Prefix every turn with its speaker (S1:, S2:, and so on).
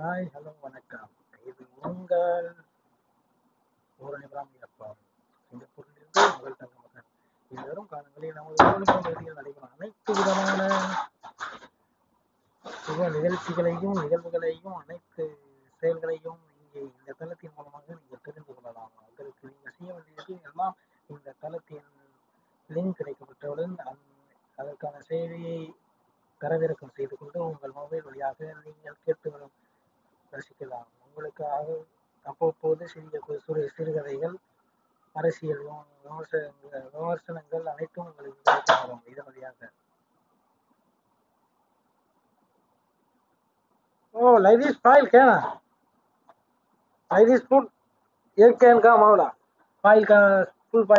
S1: Hi hello வணக்கம். இது உங்கள் பூரணி அப்பா. சிங்கப்பூரிலிருந்து முதல் தமிழ் இது வரும் காலங்களில் நமது ஊழல் பகுதியில் நடைபெறும் அனைத்து விதமான சுக நிகழ்ச்சிகளையும் நிகழ்வுகளையும் அனைத்து செயல்களையும் இங்கே இந்த தளத்தின் மூலமாக நீங்கள் தெரிந்து கொள்ளலாம். அதற்கு நீங்கள் செய்ய வேண்டியது எல்லாம் இந்த தளத்தின் லிங்க் கிடைக்கப்பட்டவுடன் அதற்கான சேவையை தரவிறக்கம் செய்து கொண்டு உங்கள் மொபைல் வழியாக நீங்கள் கேட்டு வரும் ரசிக்கலாம். உங்களுக்காக அவ்வப்போது சிறிய சிறு சிறுகதைகள் அரசியல் விமர்சனங்கள் விமர்சனங்கள் அனைத்தும் உங்களுக்கு இதன் வழியாக. ஓ life is fail gonna life is food a can கா கா ஃபுல் ஃபாயில்